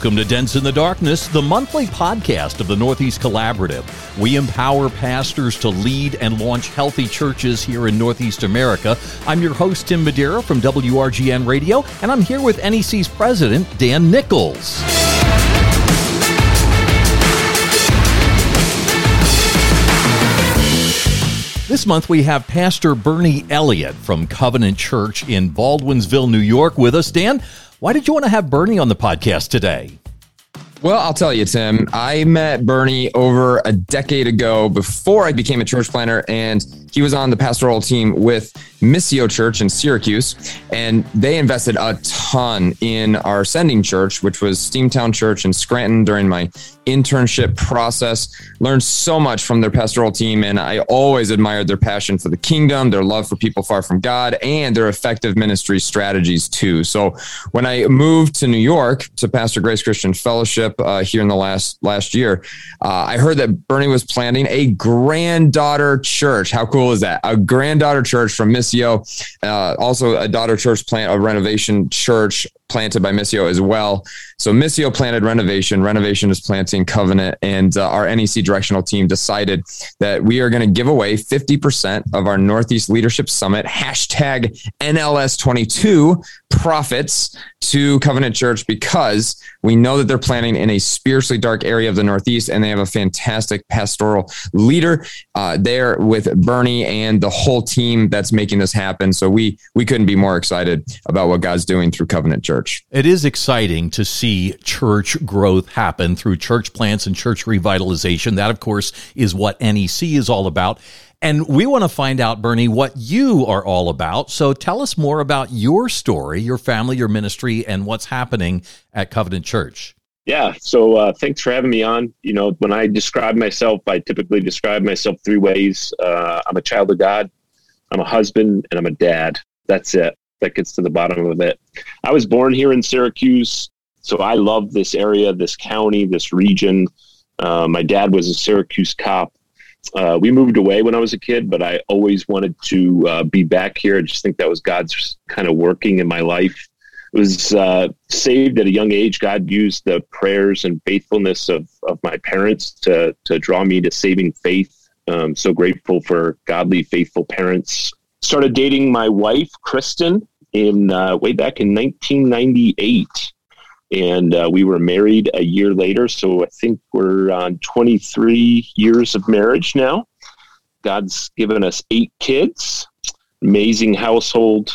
Welcome to Dents in the Darkness, the monthly podcast of the Northeast Collaborative. We empower pastors to lead and launch healthy churches here in Northeast America. I'm your host, Tim Madeira from WRGN Radio, and I'm here with NEC's president, Dan Nichols. This month we have Pastor Bernie Elliott from Covenant Church in Baldwinsville, New York with us. Dan, why did you want to have Bernie on the podcast today? Well, I'll tell you, Tim. I met Bernie over a decade ago before I became a church planter, and he was on the pastoral team with Missio Church in Syracuse, and they invested a ton in our sending church, which was Steamtown Church in Scranton during my internship process. Learned so much from their pastoral team, and I always admired their passion for the kingdom, their love for people far from God, and their effective ministry strategies too. So when I moved to New York to pastor Grace Christian Fellowship uh, here in the last last year, uh, I heard that Bernie was planning a granddaughter church. How cool is that? A granddaughter church from Missio, uh, also a daughter church plant, a renovation church planted by Missio as well. So Missio planted renovation, renovation is planting covenant, and uh, our NEC directional team decided that we are going to give away 50% of our Northeast Leadership Summit hashtag NLS22 profits to Covenant Church because we know that they're planning in a spiritually dark area of the Northeast, and they have a fantastic pastoral leader uh, there with Bernie and the whole team that's making this happen. So we we couldn't be more excited about what God's doing through Covenant Church. It is exciting to see see church growth happen through church plants and church revitalization. That, of course, is what NEC is all about. And we want to find out, Bernie, what you are all about. So tell us more about your story, your family, your ministry, and what's happening at Covenant Church. Yeah. So uh, thanks for having me on. You know, when I describe myself, I typically describe myself three ways uh, I'm a child of God, I'm a husband, and I'm a dad. That's it. That gets to the bottom of it. I was born here in Syracuse. So I love this area, this county, this region. Uh, my dad was a Syracuse cop. Uh, we moved away when I was a kid, but I always wanted to uh, be back here. I just think that was God's kind of working in my life. It was uh, saved at a young age. God used the prayers and faithfulness of, of my parents to, to draw me to saving faith. Um, so grateful for godly, faithful parents. Started dating my wife, Kristen, in uh, way back in 1998 and uh, we were married a year later. So I think we're on 23 years of marriage now. God's given us eight kids, amazing household,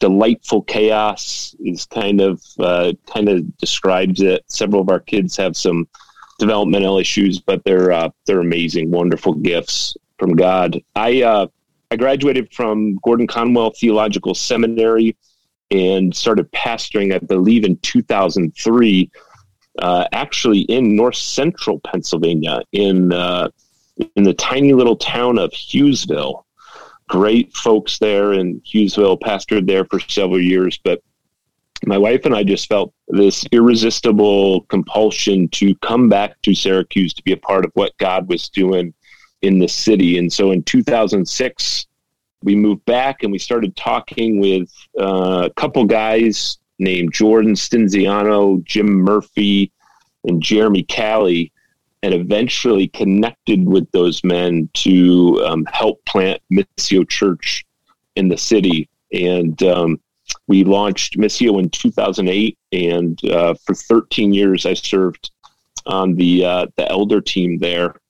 delightful chaos is kind of uh, kind of describes it. Several of our kids have some developmental issues, but they're uh, they're amazing, wonderful gifts from God. I uh, I graduated from Gordon Conwell Theological Seminary and started pastoring, I believe, in 2003, uh, actually in north central Pennsylvania, in uh, in the tiny little town of Hughesville. Great folks there in Hughesville, pastored there for several years, but my wife and I just felt this irresistible compulsion to come back to Syracuse to be a part of what God was doing in the city. And so in 2006, we moved back and we started talking with uh, a couple guys named Jordan Stinziano, Jim Murphy, and Jeremy Callie, and eventually connected with those men to um, help plant Missio Church in the city. And um, we launched Missio in 2008, and uh, for 13 years I served on the uh, the elder team there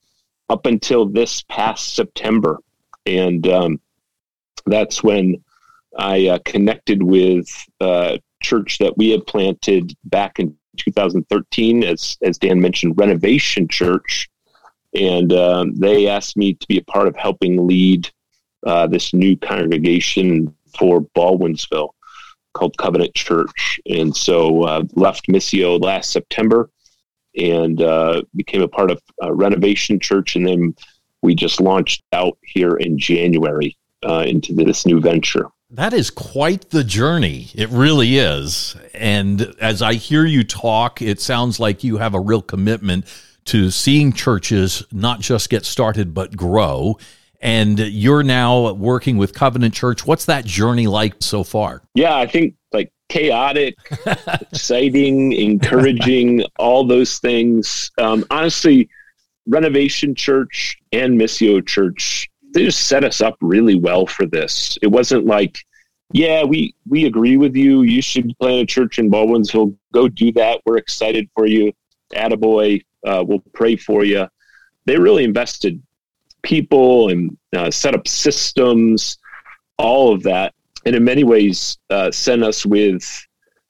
up until this past September. And um, that's when I uh, connected with a church that we had planted back in 2013, as as Dan mentioned, Renovation Church, and um, they asked me to be a part of helping lead uh, this new congregation for Baldwinsville called Covenant Church, and so uh, left Missio last September and uh, became a part of Renovation Church, and then we just launched out here in January uh, into this new venture. That is quite the journey. It really is. And as I hear you talk, it sounds like you have a real commitment to seeing churches not just get started, but grow. And you're now working with Covenant Church. What's that journey like so far? Yeah, I think like chaotic, exciting, encouraging, all those things. Um, honestly, Renovation Church and Missio Church, they just set us up really well for this. It wasn't like, yeah, we we agree with you. You should plant a church in Baldwinsville. Go do that. We're excited for you. Attaboy. Uh, we'll pray for you. They really invested people and uh, set up systems, all of that, and in many ways uh, sent us with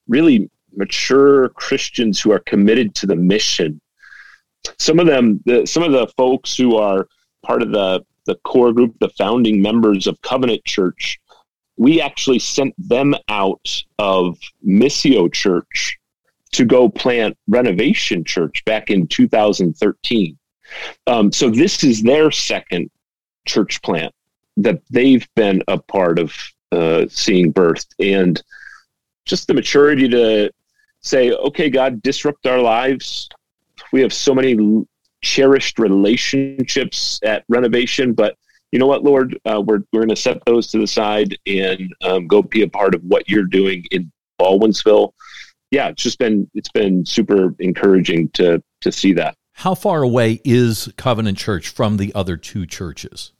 really mature Christians who are committed to the mission. Some of them, the, some of the folks who are part of the the core group, the founding members of Covenant Church, we actually sent them out of Missio Church to go plant Renovation Church back in 2013. Um, so this is their second church plant that they've been a part of uh, seeing birthed, and just the maturity to say, "Okay, God, disrupt our lives." We have so many cherished relationships at renovation, but you know what, Lord, uh, we're we're going to set those to the side and um, go be a part of what you're doing in Baldwinsville. Yeah, it's just been it's been super encouraging to to see that. How far away is Covenant Church from the other two churches?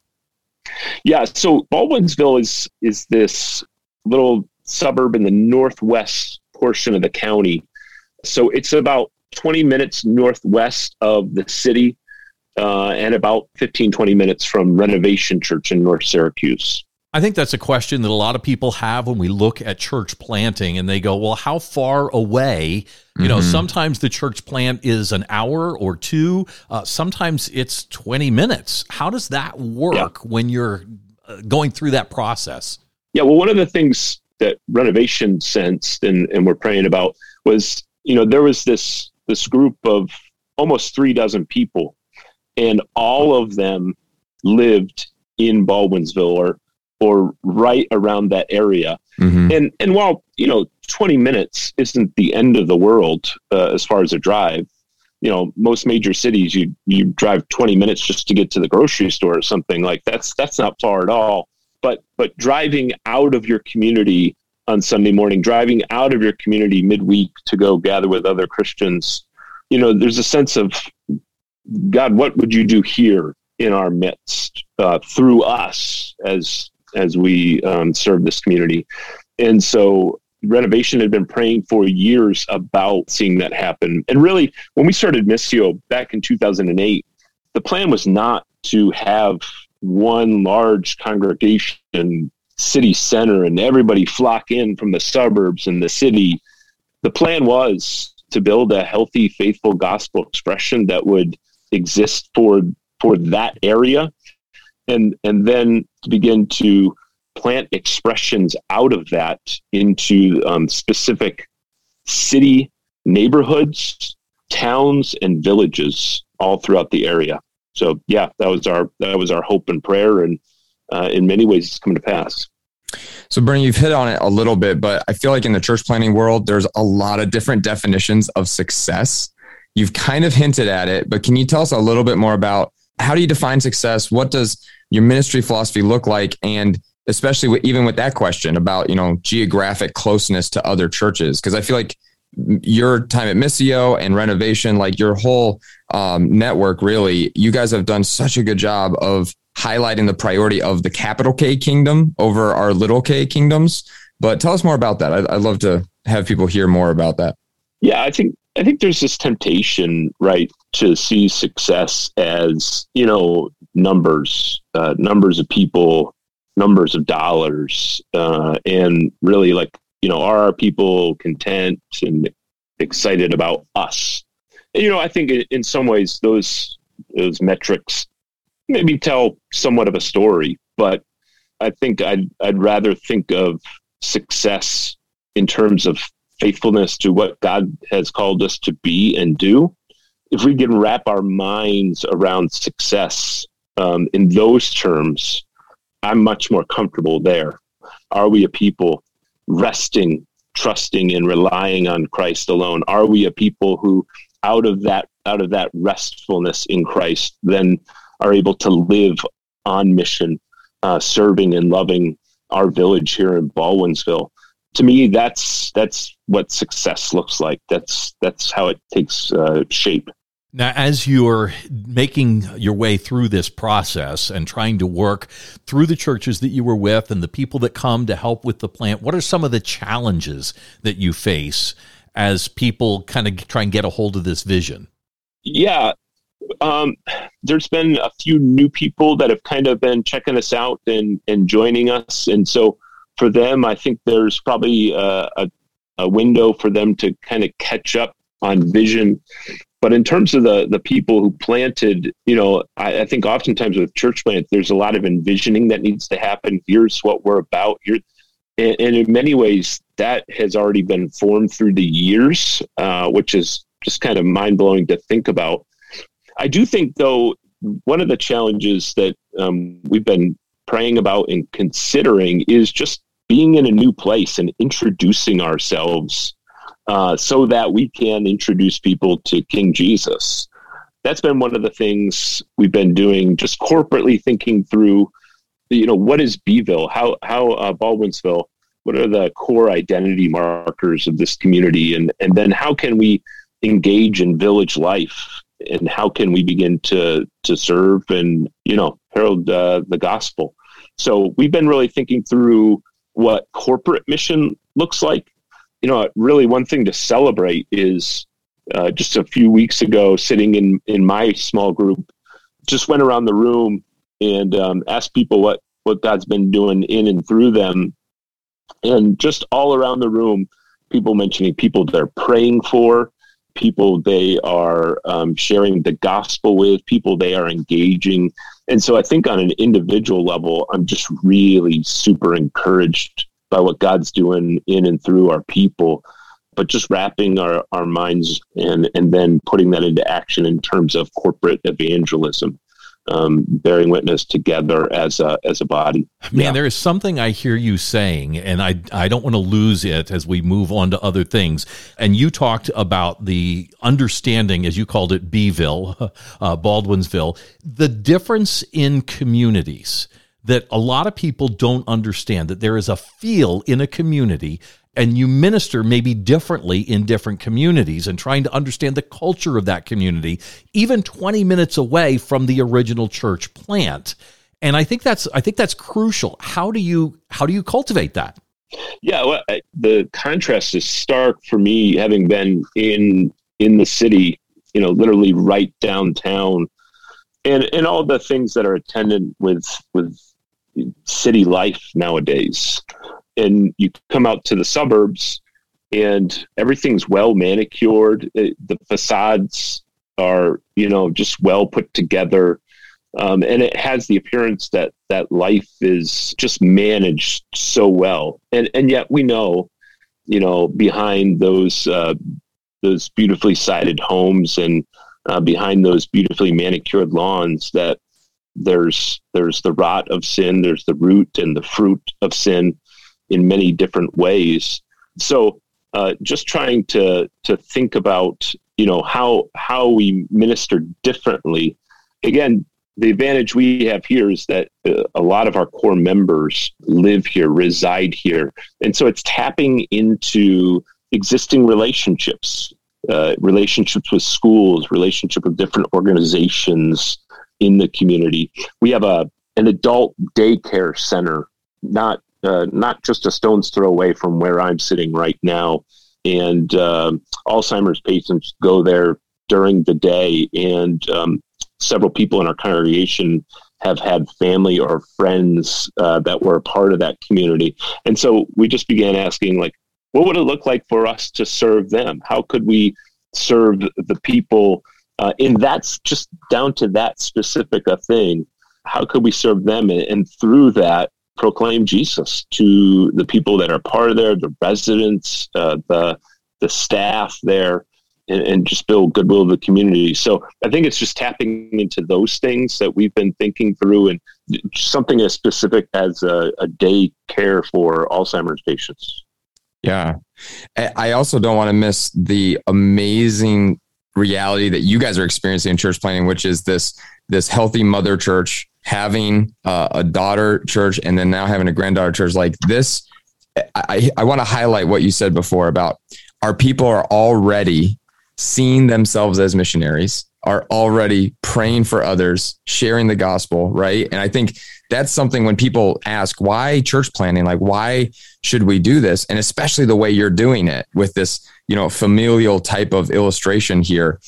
Yeah, so Baldwinsville is is this little suburb in the northwest portion of the county. So it's about 20 minutes northwest of the city uh, and about 15, 20 minutes from Renovation Church in North Syracuse. I think that's a question that a lot of people have when we look at church planting and they go, well, how far away? You know, mm-hmm. sometimes the church plant is an hour or two, uh, sometimes it's 20 minutes. How does that work yeah. when you're uh, going through that process? Yeah, well, one of the things that renovation sensed and, and we're praying about was, you know, there was this this group of almost three dozen people, and all of them lived in Baldwinsville or or right around that area. Mm-hmm. And and while you know 20 minutes isn't the end of the world uh, as far as a drive, you know most major cities you you drive 20 minutes just to get to the grocery store or something like that's that's not far at all. But but driving out of your community on Sunday morning, driving out of your community midweek to go gather with other Christians, you know, there's a sense of God, what would you do here in our midst uh, through us as as we um, serve this community. And so renovation had been praying for years about seeing that happen. And really, when we started Missio back in 2008, the plan was not to have one large congregation city center and everybody flock in from the suburbs and the city. The plan was to build a healthy, faithful gospel expression that would exist for for that area and and then to begin to plant expressions out of that into um, specific city neighborhoods, towns, and villages all throughout the area. So yeah, that was our that was our hope and prayer, and uh, in many ways, it's coming to pass. So, Bernie, you've hit on it a little bit, but I feel like in the church planting world, there's a lot of different definitions of success. You've kind of hinted at it, but can you tell us a little bit more about how do you define success? What does your ministry philosophy look like? And especially with, even with that question about, you know, geographic closeness to other churches, because I feel like your time at Missio and renovation, like your whole um, network, really, you guys have done such a good job of highlighting the priority of the capital K kingdom over our little K kingdoms. But tell us more about that. I'd, I'd love to have people hear more about that. Yeah, I think I think there's this temptation, right, to see success as you know numbers, uh, numbers of people, numbers of dollars, uh, and really like you know are our people content and excited about us? And, you know, I think in some ways those those metrics maybe tell somewhat of a story, but I think I'd I'd rather think of success in terms of faithfulness to what God has called us to be and do, if we can wrap our minds around success um, in those terms, I'm much more comfortable there. Are we a people resting, trusting, and relying on Christ alone? Are we a people who, out of that, out of that restfulness in Christ, then are able to live on mission, uh, serving and loving our village here in Baldwinsville? to me, that's that's what success looks like. That's that's how it takes uh, shape. Now, as you're making your way through this process and trying to work through the churches that you were with and the people that come to help with the plant, what are some of the challenges that you face as people kind of try and get a hold of this vision? Yeah, um, there's been a few new people that have kind of been checking us out and, and joining us. And so for them, I think there's probably a, a, a window for them to kind of catch up on vision but in terms of the the people who planted, you know, I, I, think oftentimes with church plant, there's a lot of envisioning that needs to happen. Here's what we're about. Here, and, and in many ways, that has already been formed through the years, uh, which is just kind of mind blowing to think about. I do think, though, one of the challenges that um, we've been praying about and considering is just being in a new place and introducing ourselves uh, so that we can introduce people to King Jesus. That's been one of the things we've been doing, just corporately thinking through, you know, what is Beeville? How how uh, Baldwinsville? What are the core identity markers of this community, and and then how can we engage in village life, and how can we begin to to serve and you know herald uh, the gospel? So we've been really thinking through what corporate mission looks like you know, really one thing to celebrate is uh, just a few weeks ago, sitting in in my small group, just went around the room and um, asked people what what God's been doing in and through them, and just all around the room, people mentioning people they're praying for, people they are um, sharing the gospel with, people they are engaging, and so I think on an individual level, I'm just really super encouraged by what God's doing in and through our people, but just wrapping our, our minds and, and then putting that into action in terms of corporate evangelism. Um, bearing witness together as a as a body. Man, yeah. there is something I hear you saying, and I I don't want to lose it as we move on to other things. And you talked about the understanding, as you called it, Beeville, uh, Baldwinsville, the difference in communities that a lot of people don't understand that there is a feel in a community and you minister maybe differently in different communities and trying to understand the culture of that community even 20 minutes away from the original church plant. And i think that's i think that's crucial. How do you how do you cultivate that? Yeah well, the contrast is stark for me having been in in the city you know literally right downtown. And and all the things that are attendant with with city life nowadays. And you come out to the suburbs and everything's well manicured. The facades are, you know, just well put together. Um, and it has the appearance that that life is just managed so well. And and yet we know, you know, behind those uh, those beautifully sided homes and uh, behind those beautifully manicured lawns that there's there's the rot of sin there's the root and the fruit of sin in many different ways. So uh, just trying to to think about you know how how we minister differently. Again the advantage we have here is that uh, a lot of our core members live here reside here. And so it's tapping into existing relationships uh, relationships with schools relationship with different organizations in the community. We have a an adult daycare center, not uh, not just a stone's throw away from where I'm sitting right now. And uh, Alzheimer's patients go there during the day, and um, several people in our congregation have had family or friends uh, that were a part of that community. And so we just began asking, like, what would it look like for us to serve them? How could we serve the people uh, and that's just down to that specific a thing. How could we serve them and, and through that proclaim Jesus to the people that are part of there, the residents, uh, the the staff there, and, and, just build goodwill of the community. So I think it's just tapping into those things that we've been thinking through, and something as specific as a, a day care for Alzheimer's patients. Yeah, I also don't want to miss the amazing reality that you guys are experiencing in church planting, which is this this healthy mother church having uh, a daughter church and then now having a granddaughter church like this I, I want to highlight what you said before about our people are already seeing themselves as missionaries, are already praying for others, sharing the gospel, right? And I think that's something when people ask why church planting? like why should we do this? And especially the way you're doing it with this, you know, familial type of illustration here.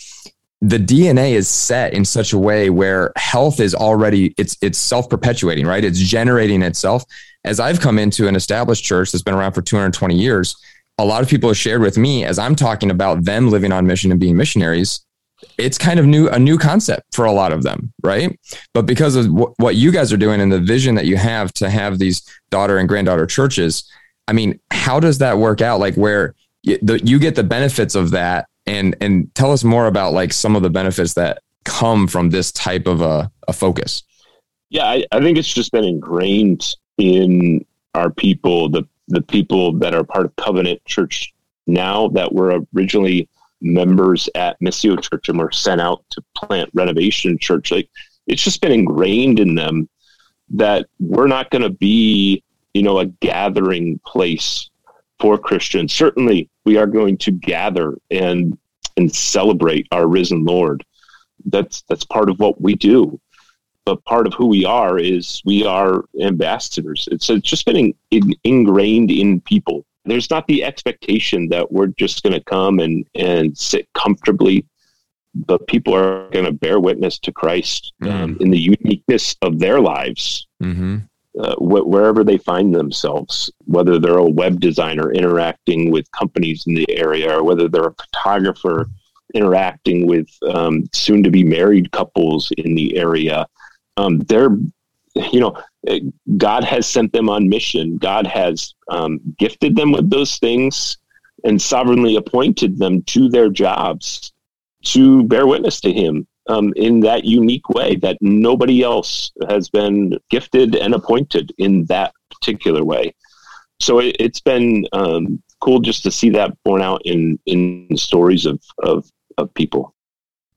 The DNA is set in such a way where health is already it's it's self-perpetuating, right? It's generating itself. As I've come into an established church that's been around for 220 years, a lot of people have shared with me as I'm talking about them living on mission and being missionaries. It's kind of new, a new concept for a lot of them, right? But because of w- what you guys are doing and the vision that you have to have these daughter and granddaughter churches, I mean, how does that work out? Like where you, the, you get the benefits of that, and and tell us more about like some of the benefits that come from this type of a, a focus. Yeah, I, I think it's just been ingrained in our people, the the people that are part of Covenant Church now that were originally members at Missio Church and were sent out to plant Renovation Church. Like it's just been ingrained in them that we're not going to be, you know, a gathering place for Christians. Certainly, we are going to gather and and celebrate our risen Lord. That's that's part of what we do but part of who we are is we are ambassadors. It's, it's just been in, in, ingrained in people. There's not the expectation that we're just going to come and, and sit comfortably, but people are going to bear witness to Christ mm. um, in the uniqueness of their lives, mm-hmm. Uh, wh- wherever they find themselves, whether they're a web designer interacting with companies in the area, or whether they're a photographer interacting with um, soon to be married couples in the area um, they're you know god has sent them on mission. God has um, gifted them with those things and sovereignly appointed them to their jobs to bear witness to him um, in that unique way that nobody else has been gifted and appointed in that particular way so it, has been um, cool just to see that borne out in in stories of of, of people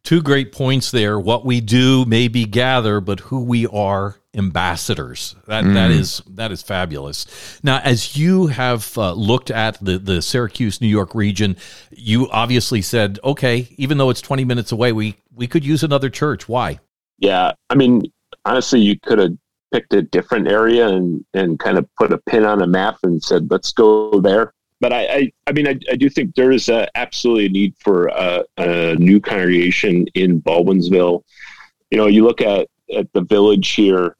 Two great points there. What we do may be gather, but who we are ambassadors. That mm. that is that is fabulous. Now, as you have uh, looked at the the Syracuse, New York region, you obviously said, okay, even though it's twenty minutes away, we we could use another church. Why? Yeah, I mean, honestly, you could have picked a different area and and kind of put a pin on a map and said, let's go there but I, I, I mean, I, I, do think there is a, absolutely a need for a, a, new congregation in Baldwinsville. You know, you look at, at the village here,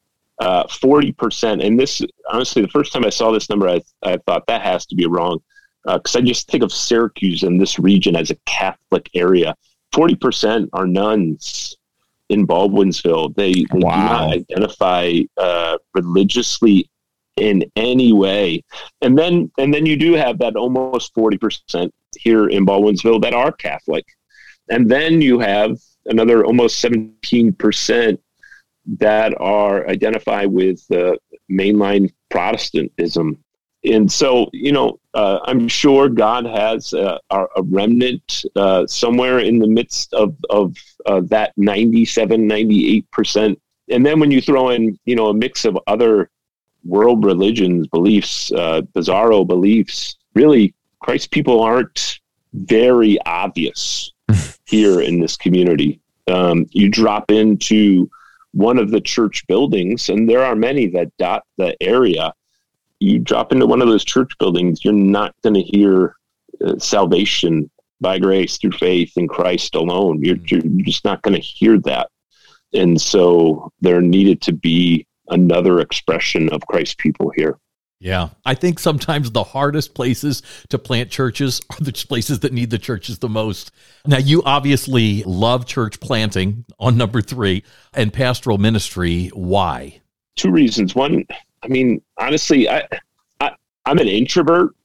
forty uh, percent, and this honestly, the first time I saw this number, I, I thought that has to be wrong because uh, I just think of Syracuse and this region as a Catholic area. Forty percent are nones in Baldwinsville. They, they wow. do not identify uh, religiously in any way. And then and then you do have that almost 40% here in Baldwinsville that are Catholic. And then you have another almost 17% that are identify with the mainline Protestantism. And so, you know, uh, I'm sure God has a, a remnant uh, somewhere in the midst of, of uh, that 97, 98%. And then when you throw in, you know, a mix of other world religions, beliefs, uh, bizarro beliefs, really, Christ people aren't very obvious here in this community. Um, you drop into one of the church buildings, and there are many that dot the area. You drop into one of those church buildings, you're not going to hear uh, salvation by grace through faith in Christ alone. You're, you're just not going to hear that. And so there needed to be another expression of Christ's people here. Yeah, I think sometimes the hardest places to plant churches are the places that need the churches the most. Now, you obviously love church planting on number three and pastoral ministry. Why? Two reasons. One, I mean, honestly, I, I am an introvert.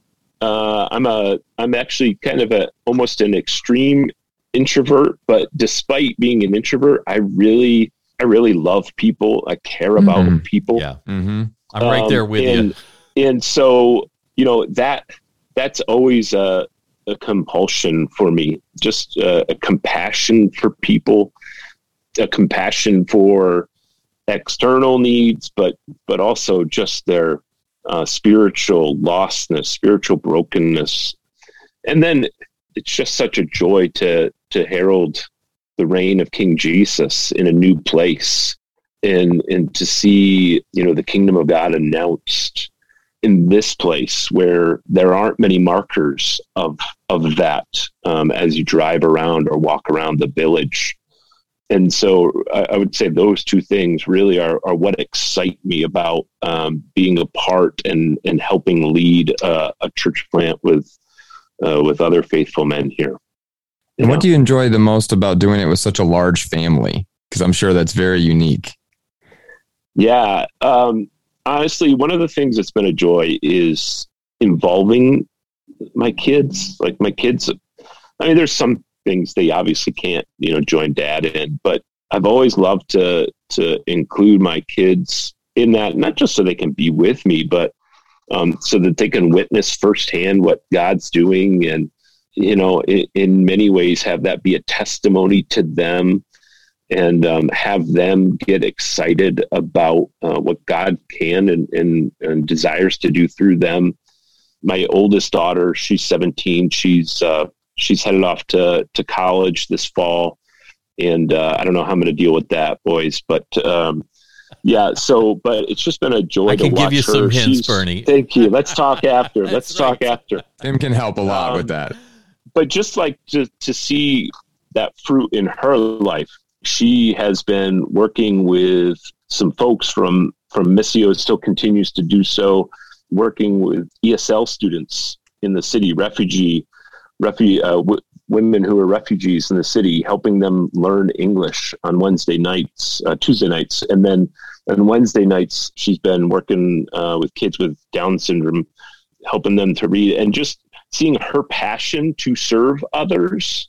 Uh, I'm a I'm actually kind of a almost an extreme introvert, but despite being an introvert, I really I really love people. I care about mm-hmm. people. Yeah. Mm-hmm. I'm right there with and, you. And so, you know, that that's always a, a compulsion for me. Just a, a compassion for people, a compassion for external needs, but but also just their uh, spiritual lostness, spiritual brokenness, and then it's just such a joy to to herald the reign of King Jesus in a new place, and and to see you know the kingdom of God announced in this place where there aren't many markers of of that um, as you drive around or walk around the village and so I, I, would say those two things really are, are what excite me about um, being a part and and helping lead uh, a church plant with uh, with other faithful men here. And what do you enjoy the most about doing it with such a large family? Because I'm sure that's very unique. Yeah, um, honestly, one of the things that's been a joy is involving my kids. Like my kids, I mean, there's some things they obviously can't, you know, join dad in. But I've always loved to to include my kids in that, not just so they can be with me, but um, so that they can witness firsthand what God's doing, and you know, in, in many ways, have that be a testimony to them, and um, have them get excited about uh, what God can and, and and desires to do through them. My oldest daughter, she's 17. She's uh, she's headed off to to college this fall, and uh, I don't know how I'm going to deal with that, boys. But um, yeah, so but it's just been a joy I to can watch give you her. some hints, She's- Bernie. Thank you. Let's talk after. Let's right. talk after. Tim can help a lot Um, with that. But just like to to see that fruit in her life, she has been working with some folks from from Missio. Still continues to do so, working with ESL students in the city, refugee refu- uh, w- women who are refugees in the city, helping them learn English on Wednesday nights, uh, Tuesday nights, and then on Wednesday nights she's been working uh, with kids with Down syndrome, helping them to read, and just seeing her passion to serve others.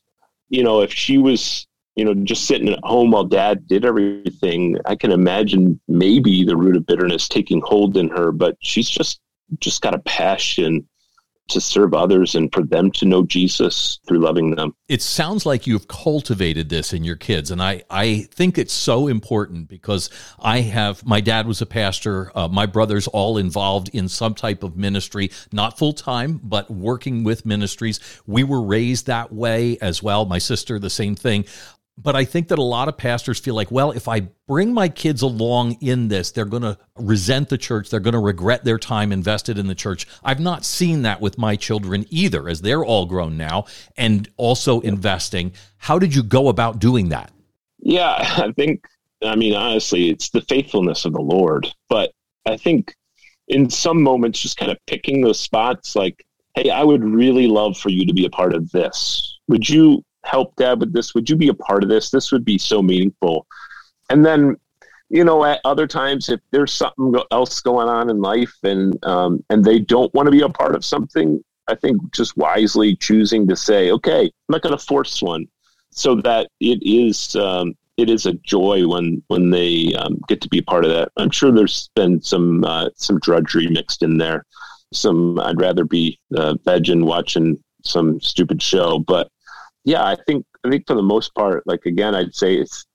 You know, if she was you know, just sitting at home while dad did everything, I can imagine maybe the root of bitterness taking hold in her, but she's just just got a passion to serve others and for them to know Jesus through loving them. It sounds like you've cultivated this in your kids. And I, I think it's so important because I have, my dad was a pastor. Uh, my brother's all involved in some type of ministry, not full time, but working with ministries. We were raised that way as well. My sister, the same thing. But I think that a lot of pastors feel like, well, if I bring my kids along in this, they're going to resent the church. They're going to regret their time invested in the church. I've not seen that with my children either, as they're all grown now and also investing. How did you go about doing that? Yeah, I think, I mean, honestly, it's the faithfulness of the Lord. But I think in some moments, just kind of picking those spots like, hey, I would really love for you to be a part of this. Would you help dad with this? Would you be a part of this? This would be so meaningful. And then, you know, at other times, if there's something else going on in life and um, and they don't want to be a part of something, I think just wisely choosing to say, okay, I'm not going to force one, so that it is um, it is a joy when when they um, get to be a part of that. I'm sure there's been some uh, some drudgery mixed in there. Some I'd rather be uh, vegging watching some stupid show, but yeah, I think I think for the most part, like again, I'd say it's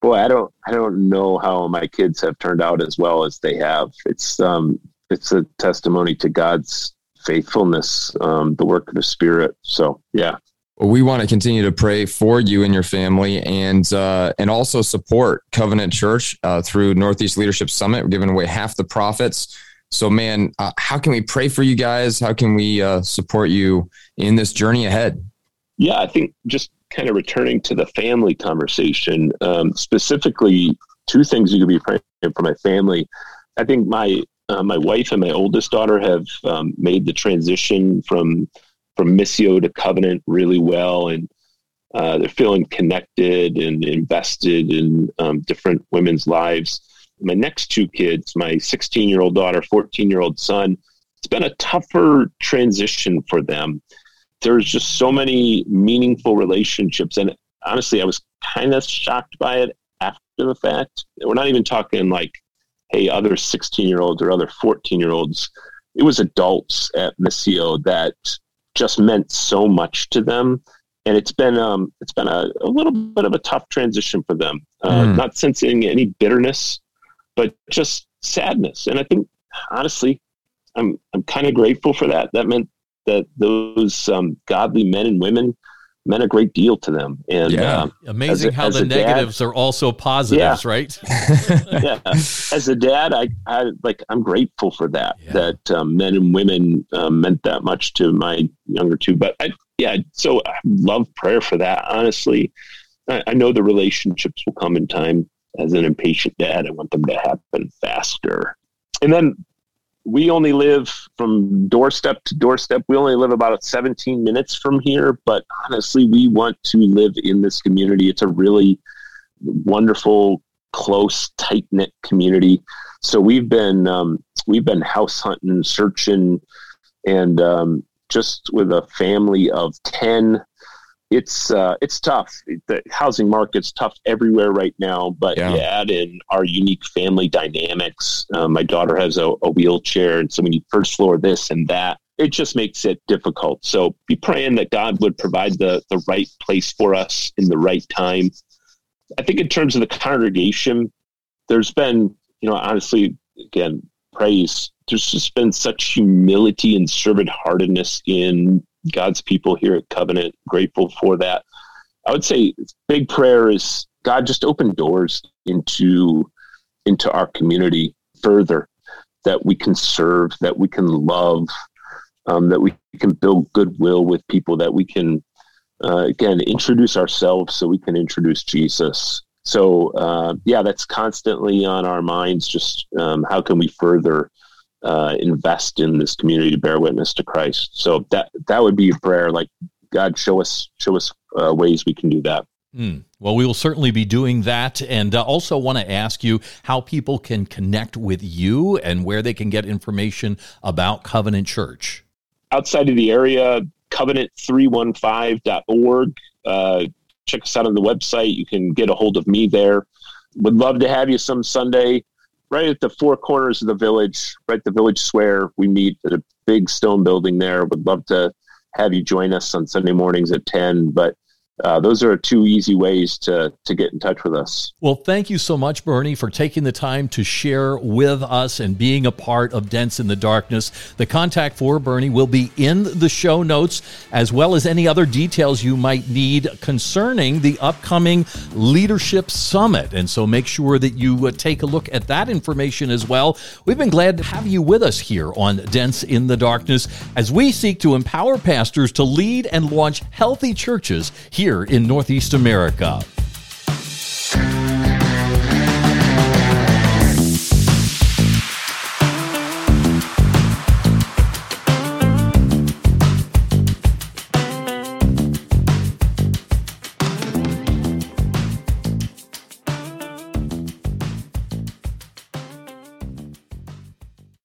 boy, I don't I don't know how my kids have turned out as well as they have. It's um it's a testimony to God's faithfulness, um, the work of the Spirit. So yeah. Well, we want to continue to pray for you and your family, and uh, and also support Covenant Church uh, through Northeast Leadership Summit. We're giving away half the profits. So, man, uh, how can we pray for you guys? How can we uh, support you in this journey ahead? Yeah, I think just kind of returning to the family conversation, um, specifically two things you could be praying for my family. I think my uh, my wife and my oldest daughter have um, made the transition from from Missio to Covenant really well, and uh, they're feeling connected and invested in um, different women's lives. My next two kids, my 16 year old daughter, 14 year old son, it's been a tougher transition for them there's just so many meaningful relationships. And honestly i was kind of shocked by it after the fact. We're not even talking like hey other 16 year olds or other 14 year olds it was adults at missio that just meant so much to them. And it's been um it's been a, a little bit of a tough transition for them. Uh, Mm. not sensing any bitterness but just sadness. And i think honestly I'm I'm kind of grateful for that. That meant that those um, godly men and women meant a great deal to them. And yeah. Um, amazing a, how the negatives dad, are also positives, yeah. right? yeah. As a dad, I, I like I'm grateful for that. Yeah. That um, men and women um, meant that much to my younger two. But I, yeah, so I love prayer for that. Honestly, I, I know the relationships will come in time. As an impatient dad, I want them to happen faster. And then we only live from doorstep to doorstep. We only live about 17 minutes from here, but honestly, we want to live in this community. It's a really wonderful, close, tight knit community. So we've been um, we've been house hunting, searching, and um, just with a family of 10 it's uh, it's tough. The housing market's tough everywhere right now. But yeah. you add in our unique family dynamics. Uh, my daughter has a, a, wheelchair, and so we need first floor this and that. It just makes it difficult. So be praying that God would provide the the right place for us in the right time. I think in terms of the congregation, there's been you know honestly again praise. There's just been such humility and servant heartedness in God's people here at Covenant. Grateful for that. I would say big prayer is God just open doors into into our community further that we can serve, that we can love, um, that we can build goodwill with people, that we can uh, again introduce ourselves so we can introduce Jesus. So uh, yeah, that's constantly on our minds. Just um, how can we further uh, invest in this community to bear witness to Christ. So that that would be a prayer. Like God, show us show us uh, ways we can do that. Mm. Well, we will certainly be doing that, and uh, also want to ask you how people can connect with you and where they can get information about Covenant Church. Outside of the area, covenant315.org. Uh, check us out on the website. You can get a hold of me there. Would love to have you some Sunday right at the four corners of the village, right the village square. We meet at a big stone building there. Would love to have you join us on Sunday mornings at 10. But uh, those are two easy ways to to get in touch with us. Well, thank you so much, Bernie, for taking the time to share with us and being a part of Dents in the Darkness. The contact for Bernie will be in the show notes, as well as any other details you might need concerning the upcoming Leadership Summit. And so make sure that you uh, take a look at that information as well. We've been glad to have you with us here on Dents in the Darkness as we seek to empower pastors to lead and launch healthy churches here here in Northeast America.